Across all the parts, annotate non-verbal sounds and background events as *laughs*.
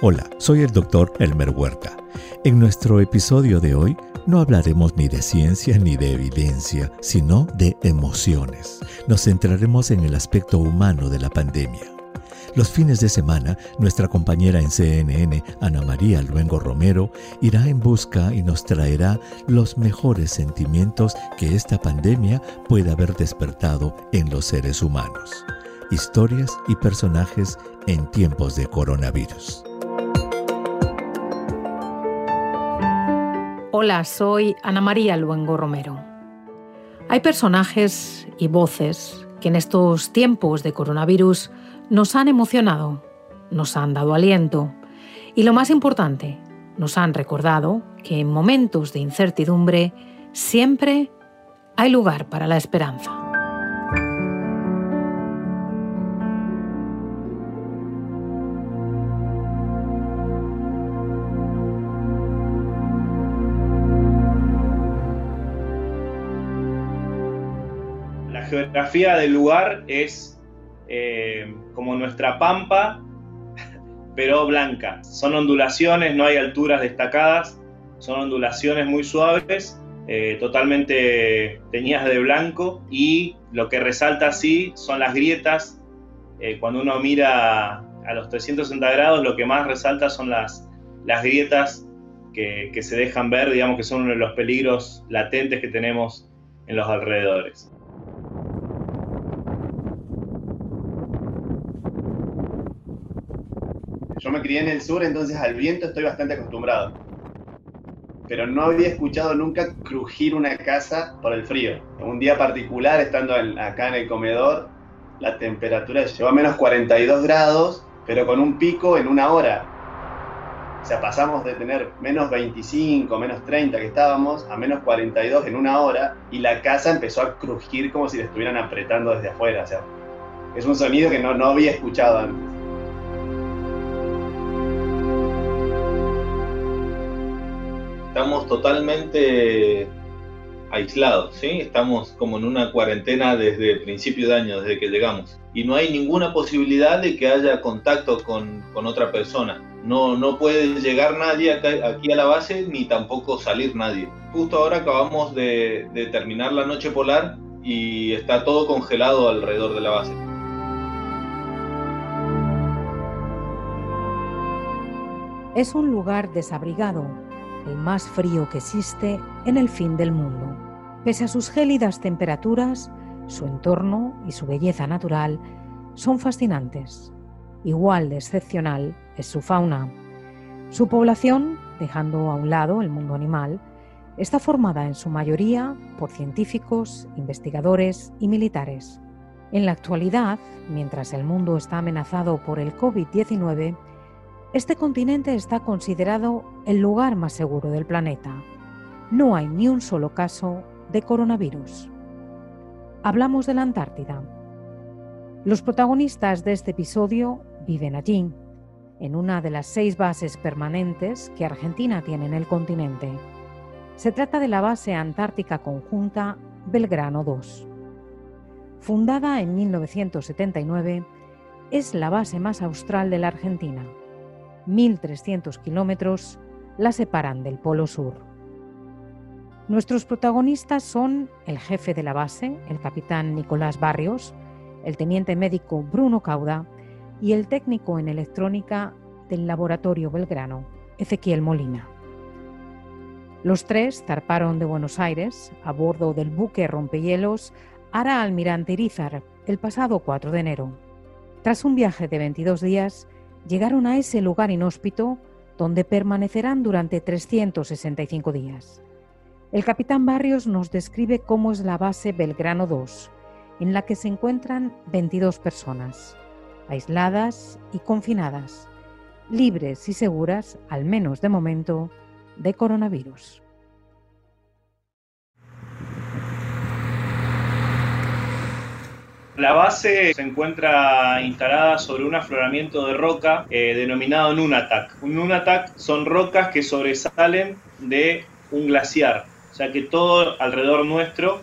Hola, soy el doctor Elmer Huerta. En nuestro episodio de hoy no hablaremos ni de ciencia ni de evidencia, sino de emociones. Nos centraremos en el aspecto humano de la pandemia. Los fines de semana, nuestra compañera en CNN, Ana María Luengo Romero, irá en busca y nos traerá los mejores sentimientos que esta pandemia puede haber despertado en los seres humanos. Historias y personajes en tiempos de coronavirus. Hola, soy Ana María Luengo Romero. Hay personajes y voces que en estos tiempos de coronavirus nos han emocionado, nos han dado aliento y lo más importante, nos han recordado que en momentos de incertidumbre siempre hay lugar para la esperanza. Geografía del lugar es eh, como nuestra pampa, pero blanca. Son ondulaciones, no hay alturas destacadas, son ondulaciones muy suaves, eh, totalmente teñidas de blanco y lo que resalta así son las grietas. Eh, cuando uno mira a los 360 grados, lo que más resalta son las, las grietas que se dejan ver, digamos que son uno de los peligros latentes que tenemos en los alrededores. Yo me crié en el sur, entonces al viento estoy bastante acostumbrado. Pero no había escuchado nunca crujir una casa por el frío. Un día particular, estando acá en el comedor, la temperatura llegó a menos 42 grados, pero con un pico en una hora. O sea, pasamos de tener menos 25, menos 30 que estábamos, a menos 42 en una hora, y la casa empezó a crujir como si la estuvieran apretando desde afuera. O sea, es un sonido que no, no había escuchado antes. Estamos totalmente aislados, ¿sí? Estamos como en una cuarentena desde el principio de año, desde que llegamos. Y no hay ninguna posibilidad de que haya contacto con, otra persona. No, no puede llegar nadie aquí a la base ni tampoco salir nadie. Justo ahora acabamos de, de terminar la noche polar y está todo congelado alrededor de la base. Es un lugar desabrigado el más frío que existe en el fin del mundo. Pese a sus gélidas temperaturas, su entorno y su belleza natural son fascinantes. Igual de excepcional es su fauna. Su población, dejando a un lado el mundo animal, está formada en su mayoría por científicos, investigadores y militares. En la actualidad, mientras el mundo está amenazado por el COVID-19, este continente está considerado el lugar más seguro del planeta. No hay ni un solo caso de coronavirus. Hablamos de la Antártida. Los protagonistas de este episodio viven allí, en una de las seis bases permanentes que Argentina tiene en el continente. Se trata de la base antártica conjunta Belgrano II. Fundada en 1979, es la base más austral de la Argentina 1.300 kilómetros la separan del Polo Sur. Nuestros protagonistas son el jefe de la base, el capitán Nicolás Barrios, el teniente médico Bruno Cauda y el técnico en electrónica del Laboratorio Belgrano, Ezequiel Molina. Los tres zarparon de Buenos Aires a bordo del buque rompehielos Ara Almirante Irizar el pasado 4 de enero. Tras un viaje de 22 días, llegaron a ese lugar inhóspito donde permanecerán durante 365 días. El capitán Barrios nos describe cómo es la base Belgrano 2, en la que se encuentran 22 personas, aisladas y confinadas, libres y seguras, al menos de momento, de coronavirus. La base se encuentra instalada sobre un afloramiento de roca eh, denominado Nunatak. Un Nunatak son rocas que sobresalen de un glaciar, o sea que todo alrededor nuestro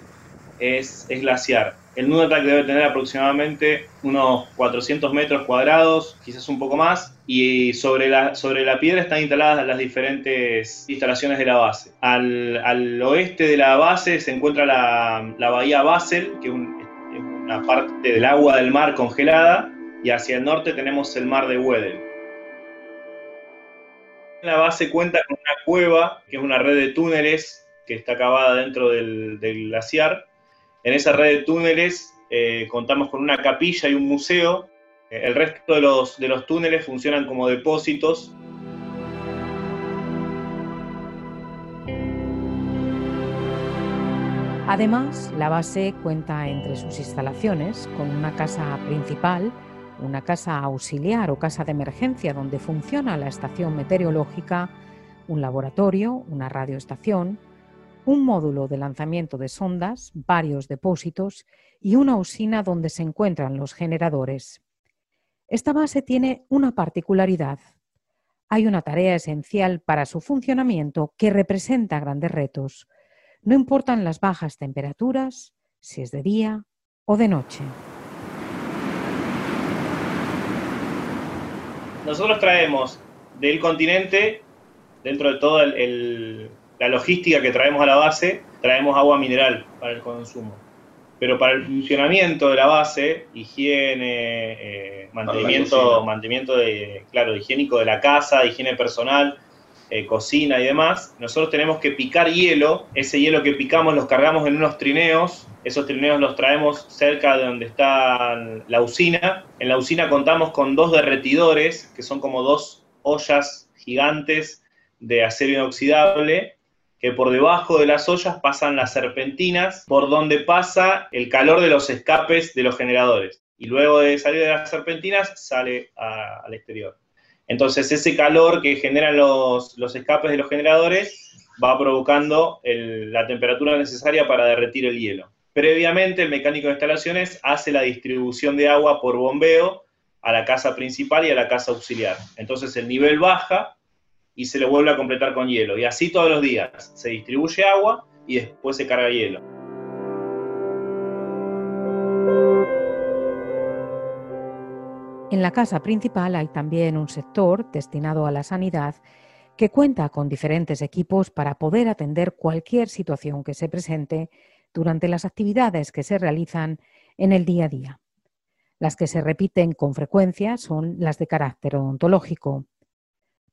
es, glaciar. El nudo track debe tener aproximadamente unos 400 metros cuadrados, quizás un poco más, y sobre la, sobre la piedra están instaladas las diferentes instalaciones de la base. Al, oeste de la base se encuentra la, bahía Basel, que es, una parte del agua del mar congelada, y hacia el norte tenemos el mar de Weddell. La base cuenta con una cueva, que es una red de túneles que está cavada dentro del glaciar, en esa red de túneles eh, contamos con una capilla y un museo. El resto de los, de los túneles funcionan como depósitos. Además, la base cuenta entre sus instalaciones con una casa principal, una casa auxiliar o casa de emergencia donde funciona la estación meteorológica, un laboratorio, una radioestación, un módulo de lanzamiento de sondas, varios depósitos y una usina donde se encuentran los generadores. Esta base tiene una particularidad. Hay una tarea esencial para su funcionamiento que representa grandes retos. No importan las bajas temperaturas, si es de día o de noche. Nosotros traemos del continente, dentro de todo el, la logística que traemos a la base, traemos agua mineral para el consumo. Pero para el funcionamiento de la base, higiene, eh, mantenimiento, mantenimiento de, claro, higiénico de la casa, higiene personal, eh, cocina y demás, nosotros tenemos que picar hielo. Ese hielo que picamos los cargamos en unos trineos. Esos trineos los traemos cerca de donde está la usina. En la usina contamos con dos derretidores, que son como dos ollas gigantes de acero inoxidable que por debajo de las ollas pasan las serpentinas, por donde pasa el calor de los escapes de los generadores. Y luego de salir de las serpentinas, sale al exterior. Entonces, ese calor que generan los, escapes de los generadores va provocando la temperatura necesaria para derretir el hielo. Previamente, el mecánico de instalaciones hace la distribución de agua por bombeo a la casa principal y a la casa auxiliar. Entonces, el nivel baja y se lo vuelve a completar con hielo. Y así todos los días. Se distribuye agua y después se carga hielo. En la casa principal hay también un sector destinado a la sanidad que cuenta con diferentes equipos para poder atender cualquier situación que se presente durante las actividades que se realizan en el día a día. Las que se repiten con frecuencia son las de carácter odontológico,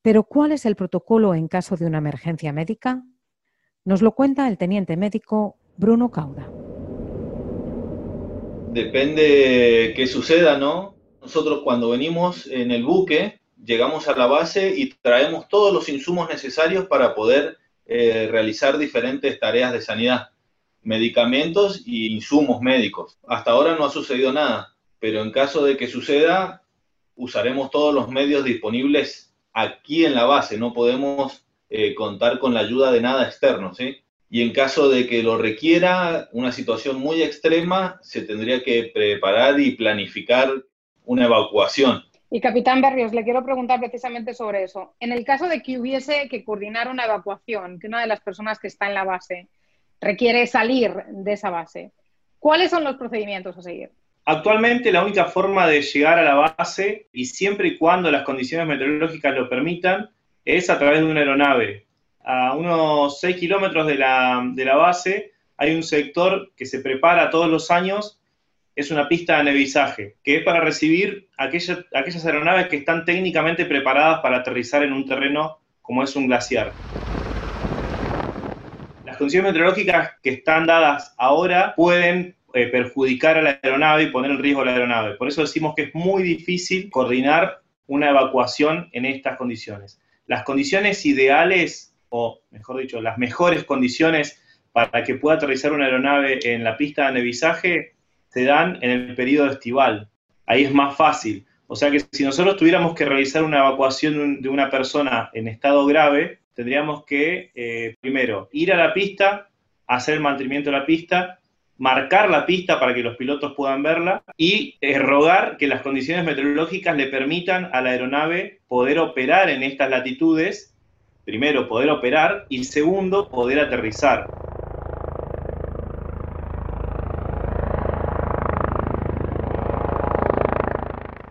pero ¿cuál es el protocolo en caso de una emergencia médica? Nos lo cuenta el teniente médico Bruno Cauda. Depende qué suceda, ¿no? Nosotros cuando venimos en el buque, llegamos a la base y traemos todos los insumos necesarios para poder eh, realizar diferentes tareas de sanidad, medicamentos e insumos médicos. Hasta ahora no ha sucedido nada, pero en caso de que suceda, usaremos todos los medios disponibles aquí en la base, no podemos eh, contar con la ayuda de nada externo, ¿sí? Y en caso de que lo requiera, una situación muy extrema, se tendría que preparar y planificar una evacuación. Y capitán Berrios, le quiero preguntar precisamente sobre eso. En el caso de que hubiese que coordinar una evacuación, que una de las personas que está en la base requiere salir de esa base, ¿cuáles son los procedimientos a seguir? Actualmente la única forma de llegar a la base, y siempre y cuando las condiciones meteorológicas lo permitan, es a través de una aeronave. A unos 6 kilómetros de la, base hay un sector que se prepara todos los años, es una pista de nevisaje, que es para recibir aquellas, aeronaves que están técnicamente preparadas para aterrizar en un terreno como es un glaciar. Las condiciones meteorológicas que están dadas ahora pueden eh, perjudicar a la aeronave y poner en riesgo a la aeronave. Por eso decimos que es muy difícil coordinar una evacuación en estas condiciones. Las condiciones ideales, o mejor dicho, las mejores condiciones para que pueda aterrizar una aeronave en la pista de nevisaje se dan en el periodo estival. Ahí es más fácil. O sea que si nosotros tuviéramos que realizar una evacuación de una persona en estado grave, tendríamos que, eh, primero, ir a la pista, hacer el mantenimiento de la pista marcar la pista para que los pilotos puedan verla y eh, rogar que las condiciones meteorológicas le permitan a la aeronave poder operar en estas latitudes, primero poder operar y segundo poder aterrizar.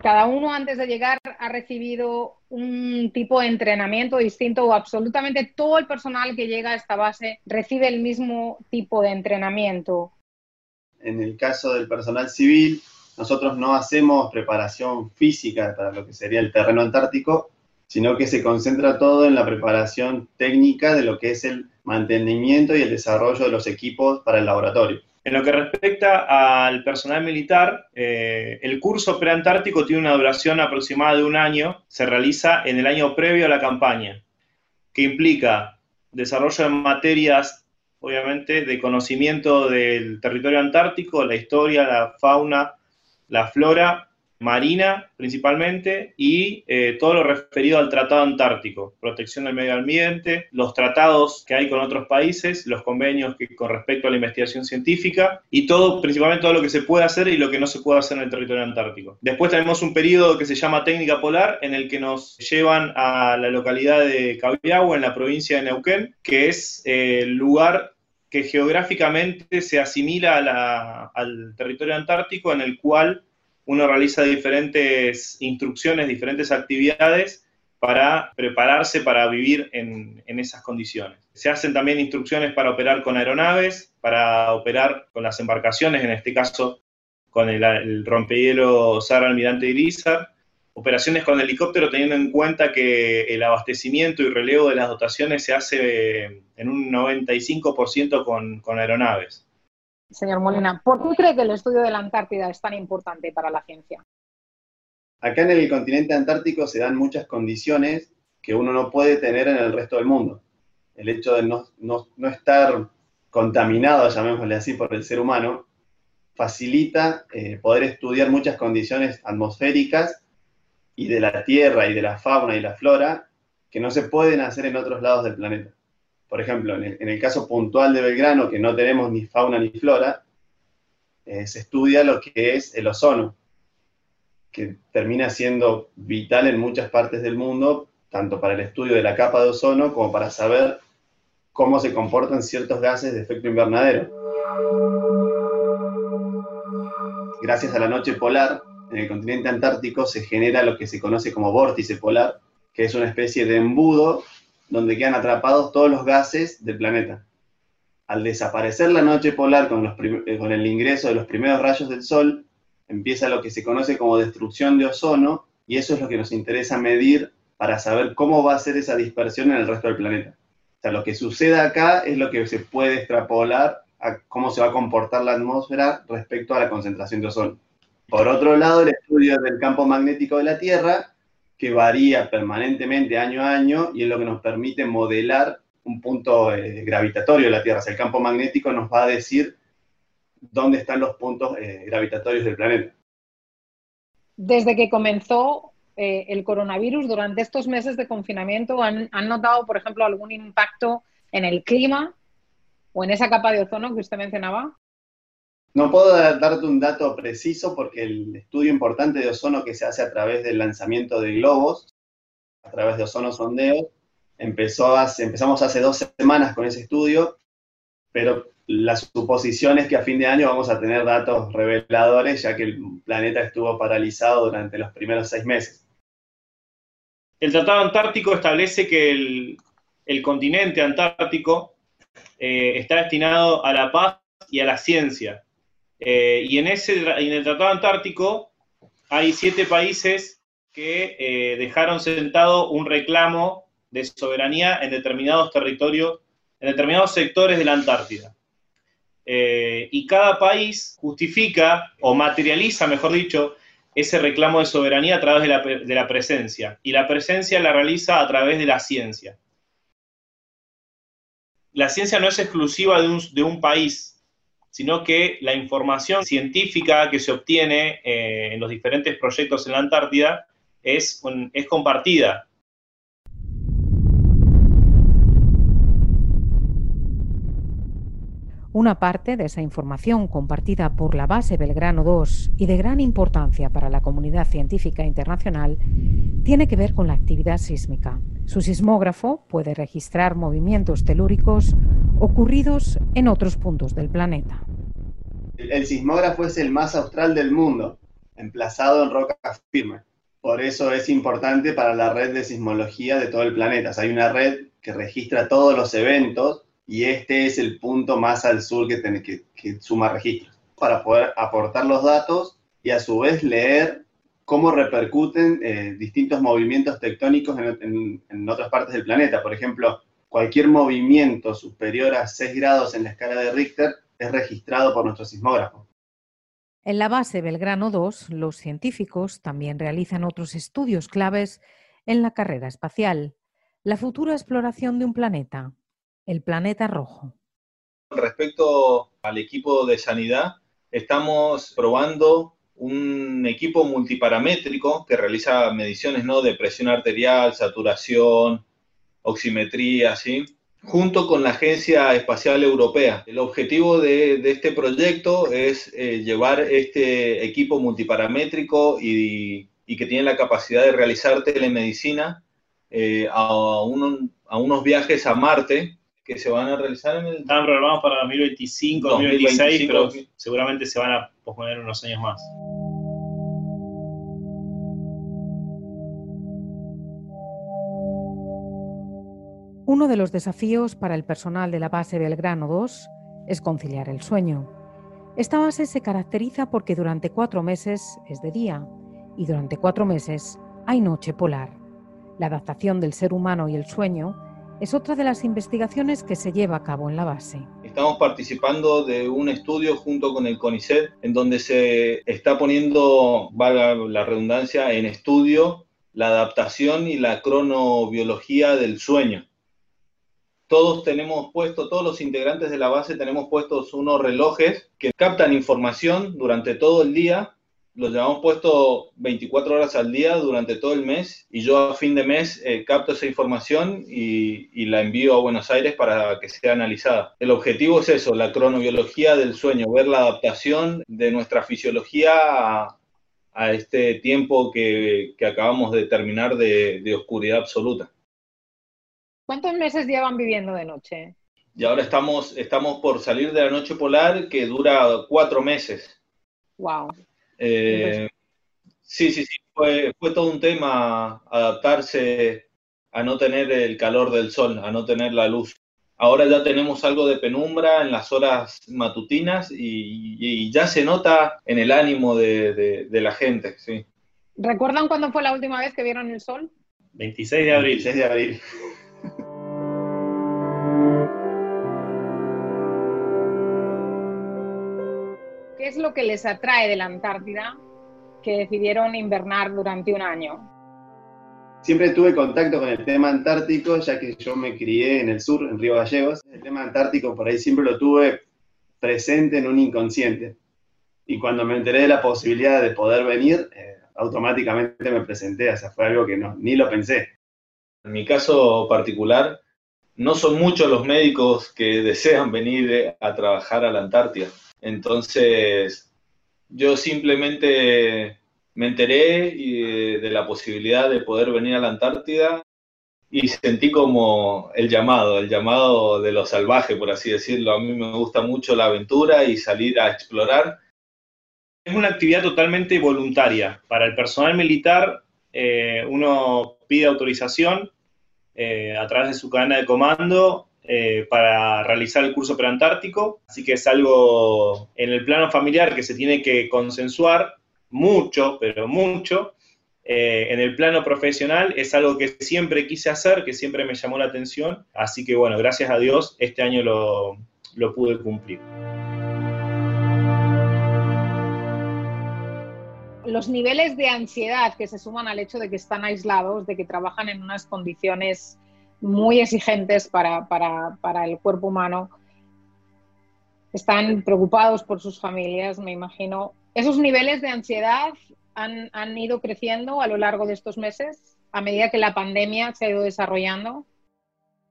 Cada uno antes de llegar ha recibido un tipo de entrenamiento distinto o absolutamente todo el personal que llega a esta base recibe el mismo tipo de entrenamiento. En el caso del personal civil, nosotros no hacemos preparación física para lo que sería el terreno antártico, sino que se concentra todo en la preparación técnica de lo que es el mantenimiento y el desarrollo de los equipos para el laboratorio. En lo que respecta al personal militar, eh, el curso preantártico tiene una duración aproximada de un año, se realiza en el año previo a la campaña, que implica desarrollo de materias, obviamente, de conocimiento del territorio antártico, la historia, la fauna, la flora marina principalmente y eh, todo lo referido al Tratado Antártico, protección del medio ambiente, los tratados que hay con otros países, los convenios que, con respecto a la investigación científica y todo, principalmente todo lo que se puede hacer y lo que no se puede hacer en el territorio antártico. Después tenemos un periodo que se llama técnica polar en el que nos llevan a la localidad de Cabiagua en la provincia de Neuquén, que es eh, el lugar que geográficamente se asimila al territorio antártico en el cual uno realiza diferentes instrucciones, diferentes actividades para prepararse para vivir en, esas condiciones. Se hacen también instrucciones para operar con aeronaves, para operar con las embarcaciones, en este caso con el, el rompehielo Almirante Irizar, operaciones con helicóptero teniendo en cuenta que el abastecimiento y relevo de las dotaciones se hace en un 95% con, con aeronaves. Señor Molina, ¿por qué cree que el estudio de la Antártida es tan importante para la ciencia? Acá en el continente antártico se dan muchas condiciones que uno no puede tener en el resto del mundo. El hecho de no, estar contaminado, llamémosle así, por el ser humano, facilita eh, poder estudiar muchas condiciones atmosféricas y de la tierra y de la fauna y la flora que no se pueden hacer en otros lados del planeta por ejemplo, en el, caso puntual de Belgrano, que no tenemos ni fauna ni flora, eh, se estudia lo que es el ozono, que termina siendo vital en muchas partes del mundo, tanto para el estudio de la capa de ozono como para saber cómo se comportan ciertos gases de efecto invernadero. Gracias a la noche polar, en el continente antártico se genera lo que se conoce como vórtice polar, que es una especie de embudo donde quedan atrapados todos los gases del planeta. Al desaparecer la noche polar con, eh, con el ingreso de los primeros rayos del Sol, empieza lo que se conoce como destrucción de ozono, y eso es lo que nos interesa medir para saber cómo va a ser esa dispersión en el resto del planeta. O sea, lo que sucede acá es lo que se puede extrapolar a cómo se va a comportar la atmósfera respecto a la concentración de ozono. Por otro lado, el estudio del campo magnético de la Tierra que varía permanentemente año a año y es lo que nos permite modelar un punto eh, gravitatorio de la Tierra. el campo magnético nos va a decir dónde están los puntos eh, gravitatorios del planeta. Desde que comenzó eh, el coronavirus, durante estos meses de confinamiento, ¿han, ¿han notado, por ejemplo, algún impacto en el clima o en esa capa de ozono que usted mencionaba? No puedo darte un dato preciso porque el estudio importante de ozono que se hace a través del lanzamiento de globos, a través de ozono sondeo, empezó hace, empezamos hace dos semanas con ese estudio, pero la suposición es que a fin de año vamos a tener datos reveladores, ya que el planeta estuvo paralizado durante los primeros seis meses. El Tratado Antártico establece que el, continente antártico eh, está destinado a la paz y a la ciencia. Eh, y en, ese, en el Tratado Antártico hay siete países que eh, dejaron sentado un reclamo de soberanía en determinados territorios, en determinados sectores de la Antártida. Eh, y cada país justifica o materializa, mejor dicho, ese reclamo de soberanía a través de la, presencia. Y la presencia la realiza a través de la ciencia. La ciencia no es exclusiva de un, de un país, sino que la información científica que se obtiene eh, en los diferentes proyectos en la Antártida es, es compartida. Una parte de esa información compartida por la base Belgrano 2 y de gran importancia para la comunidad científica internacional tiene que ver con la actividad sísmica. Su sismógrafo puede registrar movimientos telúricos ocurridos en otros puntos del planeta. El sismógrafo es el más austral del mundo. emplazado en roca firme. Por eso es importante para la red de sismología de todo el planeta. hay una red que registra todos los eventos y este es el punto más al sur que, tiene, que, suma registros para poder aportar los datos y a su vez leer cómo repercuten eh, distintos movimientos tectónicos en, otras partes del planeta. Por ejemplo, cualquier movimiento superior a 6 grados en la escala de Richter es registrado por nuestro sismógrafo. En la base Belgrano 2, los científicos también realizan otros estudios claves en la carrera espacial, la futura exploración de un planeta, el planeta rojo. Respecto al equipo de sanidad, estamos probando un equipo multiparamétrico que realiza mediciones ¿no? de presión arterial, saturación, oximetría, ¿sí? junto con la Agencia Espacial Europea. El objetivo de, este proyecto es eh, llevar este equipo multiparamétrico y, que tiene la capacidad de realizar telemedicina eh, a, a, unos viajes a Marte que se van a realizar en el... Están programados para 2025, 2026, pero seguramente se van a posponer unos años más. Uno de los desafíos para el personal de la base Belgrano 2 es conciliar el sueño. Esta base se caracteriza porque durante cuatro meses es de día y durante cuatro meses hay noche polar. La adaptación del ser humano y el sueño es otra de las investigaciones que se lleva a cabo en la base. Estamos participando de un estudio junto con el CONICET en donde se está poniendo, valga la redundancia, en estudio la adaptación y la cronobiología del sueño todos tenemos puesto, todos los integrantes de la base tenemos puestos unos relojes que captan información durante todo el día. Los llevamos puesto 24 horas al día durante todo el mes y yo a fin de mes eh, capto esa información y, la envío a Buenos Aires para que sea analizada. El objetivo es eso, la cronobiología del sueño, ver la adaptación de nuestra fisiología a, este tiempo que, acabamos de terminar de oscuridad absoluta. ¿Cuántos meses llevan viviendo de noche? Y ahora estamos, estamos por salir de la noche polar que dura cuatro meses. Wow. Eh, sí, sí, sí, fue, fue todo un tema adaptarse a no tener el calor del sol, a no tener la luz. Ahora ya tenemos algo de penumbra en las horas matutinas y, ya se nota en el ánimo de, de, la gente, sí. ¿Recuerdan cuándo fue la última vez que vieron el sol? 26 de abril. 26 de abril. ¿Qué es lo que les atrae de la Antártida que decidieron invernar durante un año? Siempre tuve contacto con el tema antártico, ya que yo me crié en el sur, en Río Gallegos. El tema antártico por ahí siempre lo tuve presente en un inconsciente. Y cuando me enteré de la posibilidad de poder venir, eh, automáticamente me presenté. O sea, fue algo que no, ni lo pensé. En mi caso particular, no son muchos los médicos que *laughs* desean venir a trabajar a la Antártida. Entonces, yo simplemente me enteré de, la posibilidad de poder venir a la Antártida y sentí como el llamado, el llamado de lo salvaje, por así decirlo. A mí me gusta mucho la aventura y salir a explorar. Es una actividad totalmente voluntaria. Para el personal militar, eh, uno pide autorización eh, a través de su cadena de comando eh, para realizar el curso preantártico, así que es algo en el plano familiar que se tiene que consensuar mucho, pero mucho. Eh, en el plano profesional es algo que siempre quise hacer, que siempre me llamó la atención, así que bueno, gracias a Dios este año lo, lo pude cumplir. los niveles de ansiedad que se suman al hecho de que están aislados, de que trabajan en unas condiciones muy exigentes para, el cuerpo humano. Están preocupados por sus familias, me imagino. ¿Esos niveles de ansiedad han, ido creciendo a lo largo de estos meses, a medida que la pandemia se ha ido desarrollando?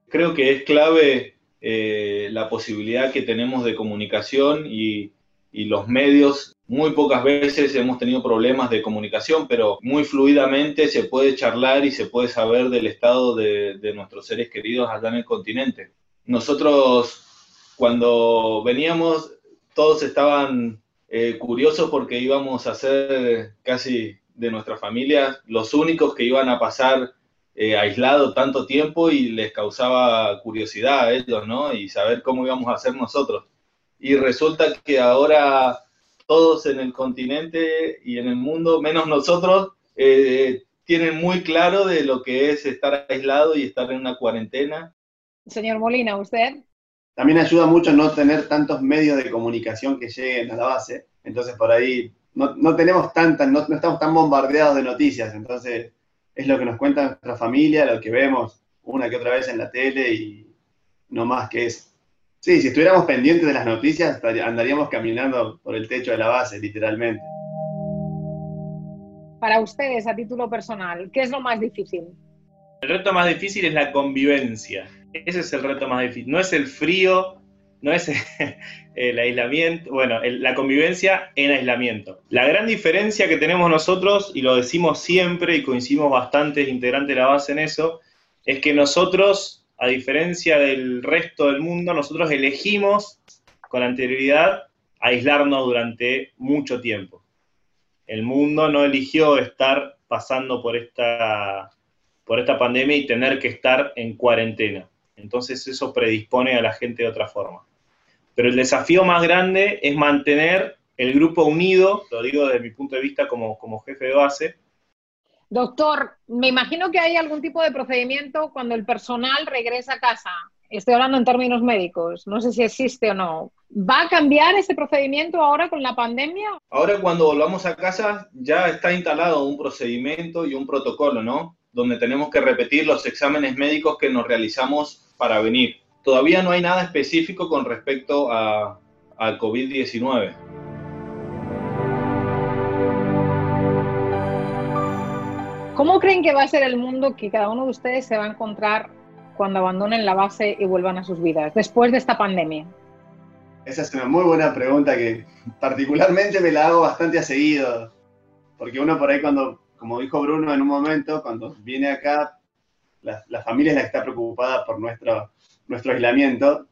Creo que es clave eh, la posibilidad que tenemos de comunicación y, y los medios muy pocas veces hemos tenido problemas de comunicación, pero muy fluidamente se puede charlar y se puede saber del estado de, nuestros seres queridos allá en el continente. Nosotros, cuando veníamos, todos estaban eh, curioso porque íbamos a ser casi de nuestra familia los únicos que iban a pasar eh, aislados tanto tiempo y les causaba curiosidad a ellos, ¿no? Y saber cómo íbamos a hacer nosotros. Y resulta que ahora todos en el continente y en el mundo, menos nosotros, eh, tienen muy claro de lo que es estar aislado y estar en una cuarentena. Señor Molina, ¿usted? También ayuda mucho no tener tantos medios de comunicación que lleguen a la base. Entonces, por ahí no, no tenemos tantas, no, no, estamos tan bombardeados de noticias. Entonces, es lo que nos cuenta nuestra familia, lo que vemos una que otra vez en la tele y no más que eso. Sí, si estuviéramos pendientes de las noticias, andaríamos caminando por el techo de la base, literalmente para ustedes a título personal? ¿Qué es lo más difícil? El reto más difícil es la convivencia. Ese es el reto más difícil. No es el frío, no es *laughs* el aislamiento, bueno, la convivencia en aislamiento. La gran diferencia que tenemos nosotros, y lo decimos siempre y coincidimos bastantes integrantes de la base en eso, es que nosotros, a diferencia del resto del mundo, nosotros elegimos con anterioridad aislarnos durante mucho tiempo el mundo no eligió estar pasando por esta, por esta pandemia y tener que estar en cuarentena. Entonces eso predispone a la gente de otra forma. Pero el desafío más grande es mantener el grupo unido, lo digo desde mi punto de vista como, como jefe de base. Doctor, me imagino que hay algún tipo de procedimiento cuando el personal regresa a casa. Estoy hablando en términos médicos, no sé si existe o no. ¿Va a cambiar ese procedimiento ahora con la pandemia? Ahora cuando volvamos a casa ya está instalado un procedimiento y un protocolo, ¿no? Donde tenemos que repetir los exámenes médicos que nos realizamos para venir. Todavía no hay nada específico con respecto a, al COVID-19. ¿Cómo creen que va a ser el mundo que cada uno de ustedes se va a encontrar cuando abandonen la base y vuelvan a sus vidas, después de esta pandemia? Esa es una muy buena pregunta que particularmente me la hago bastante a seguido, porque uno por ahí cuando, como dijo Bruno en un momento, cuando viene acá, la, familia es la que está preocupada por nuestro, nuestro aislamiento,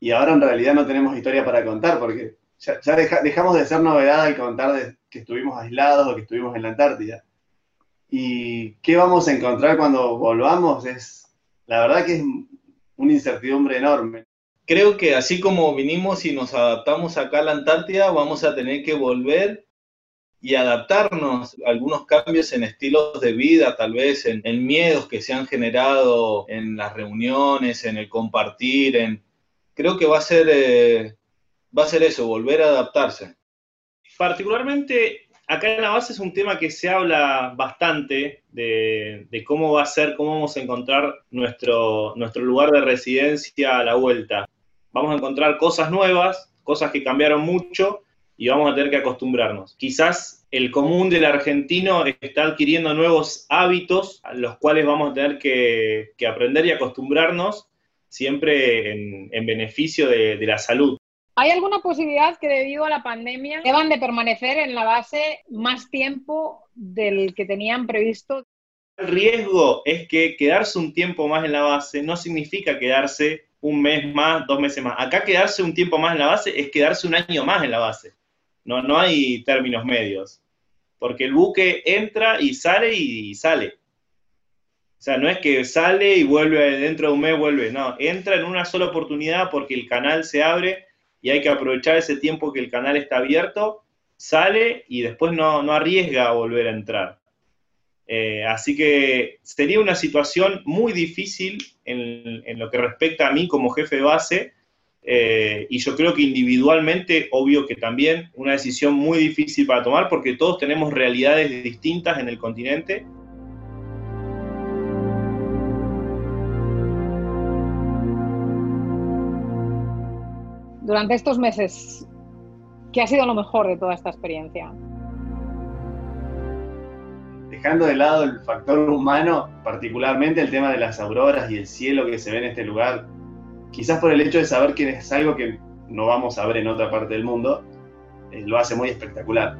y ahora en realidad no tenemos historia para contar, porque ya, dejamos de ser novedad al contar de que estuvimos aislados o que estuvimos en la Antártida. ¿Y qué vamos a encontrar cuando volvamos? Es la verdad que es una incertidumbre enorme. Creo que así como vinimos y nos adaptamos acá a la Antártida, vamos a tener que volver y adaptarnos a algunos cambios en estilos de vida, tal vez en, miedos que se han generado en las reuniones, en el compartir, en creo que va a ser eh, va a ser eso, volver a adaptarse. Particularmente acá en la base es un tema que se habla bastante de, cómo va a ser, cómo vamos a encontrar nuestro, nuestro lugar de residencia a la vuelta. Vamos a encontrar cosas nuevas, cosas que cambiaron mucho y vamos a tener que acostumbrarnos. Quizás el común del argentino está adquiriendo nuevos hábitos a los cuales vamos a tener que, aprender y acostumbrarnos siempre en, beneficio de la salud. ¿Hay alguna posibilidad que debido a la pandemia deban de permanecer en la base más tiempo del que tenían previsto? El riesgo es que quedarse un tiempo más en la base no significa quedarse un mes más, dos meses más. Acá quedarse un tiempo más en la base es quedarse un año más en la base. No, no hay términos medios. Porque el buque entra y sale y sale. O sea, no es que sale y vuelve dentro de un mes, vuelve. No, entra en una sola oportunidad porque el canal se abre y hay que aprovechar ese tiempo que el canal está abierto, sale y después no, arriesga a volver a entrar. Eh, así que sería una situación muy difícil en, lo que respecta a mí como jefe de base, eh, y yo creo que individualmente, obvio que también, una decisión muy difícil para tomar porque todos tenemos realidades distintas en el continente durante estos meses, ¿qué ha sido lo mejor de toda esta experiencia? Dejando de lado el factor humano, particularmente el tema de las auroras y el cielo que se ve en este lugar, quizás por el hecho de saber que es algo que no vamos a ver en otra parte del mundo, eh, lo hace muy espectacular.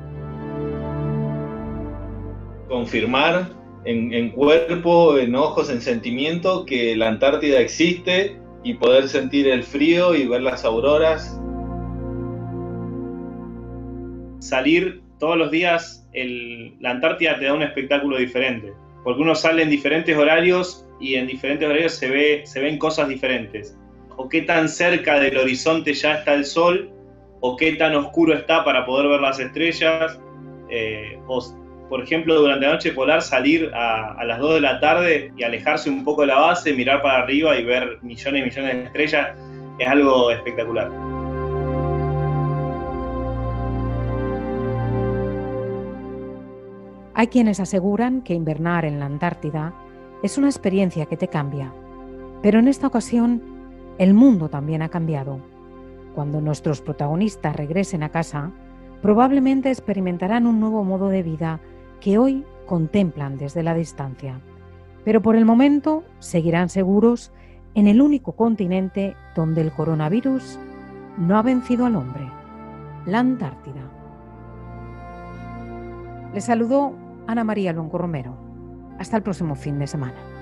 Confirmar en, en, cuerpo, en ojos, en sentimiento que la Antártida existe y poder sentir el frío y ver las auroras. salir todos los días, la Antártida te da un espectáculo diferente, porque uno sale en diferentes horarios y en diferentes horarios se, ve, se ven cosas diferentes. O qué tan cerca del horizonte ya está el sol, o qué tan oscuro está para poder ver las estrellas, eh, por ejemplo, durante la noche polar salir a, las 2 de la tarde y alejarse un poco de la base, mirar para arriba y ver millones y millones de estrellas, es algo espectacular. Hay quienes aseguran que invernar en la Antártida es una experiencia que te cambia, pero en esta ocasión el mundo también ha cambiado. Cuando nuestros protagonistas regresen a casa, probablemente experimentarán un nuevo modo de vida que hoy contemplan desde la distancia. Pero por el momento seguirán seguros en el único continente donde el coronavirus no ha vencido al hombre, la Antártida. Les saludó Ana María Longo Romero. Hasta el próximo fin de semana.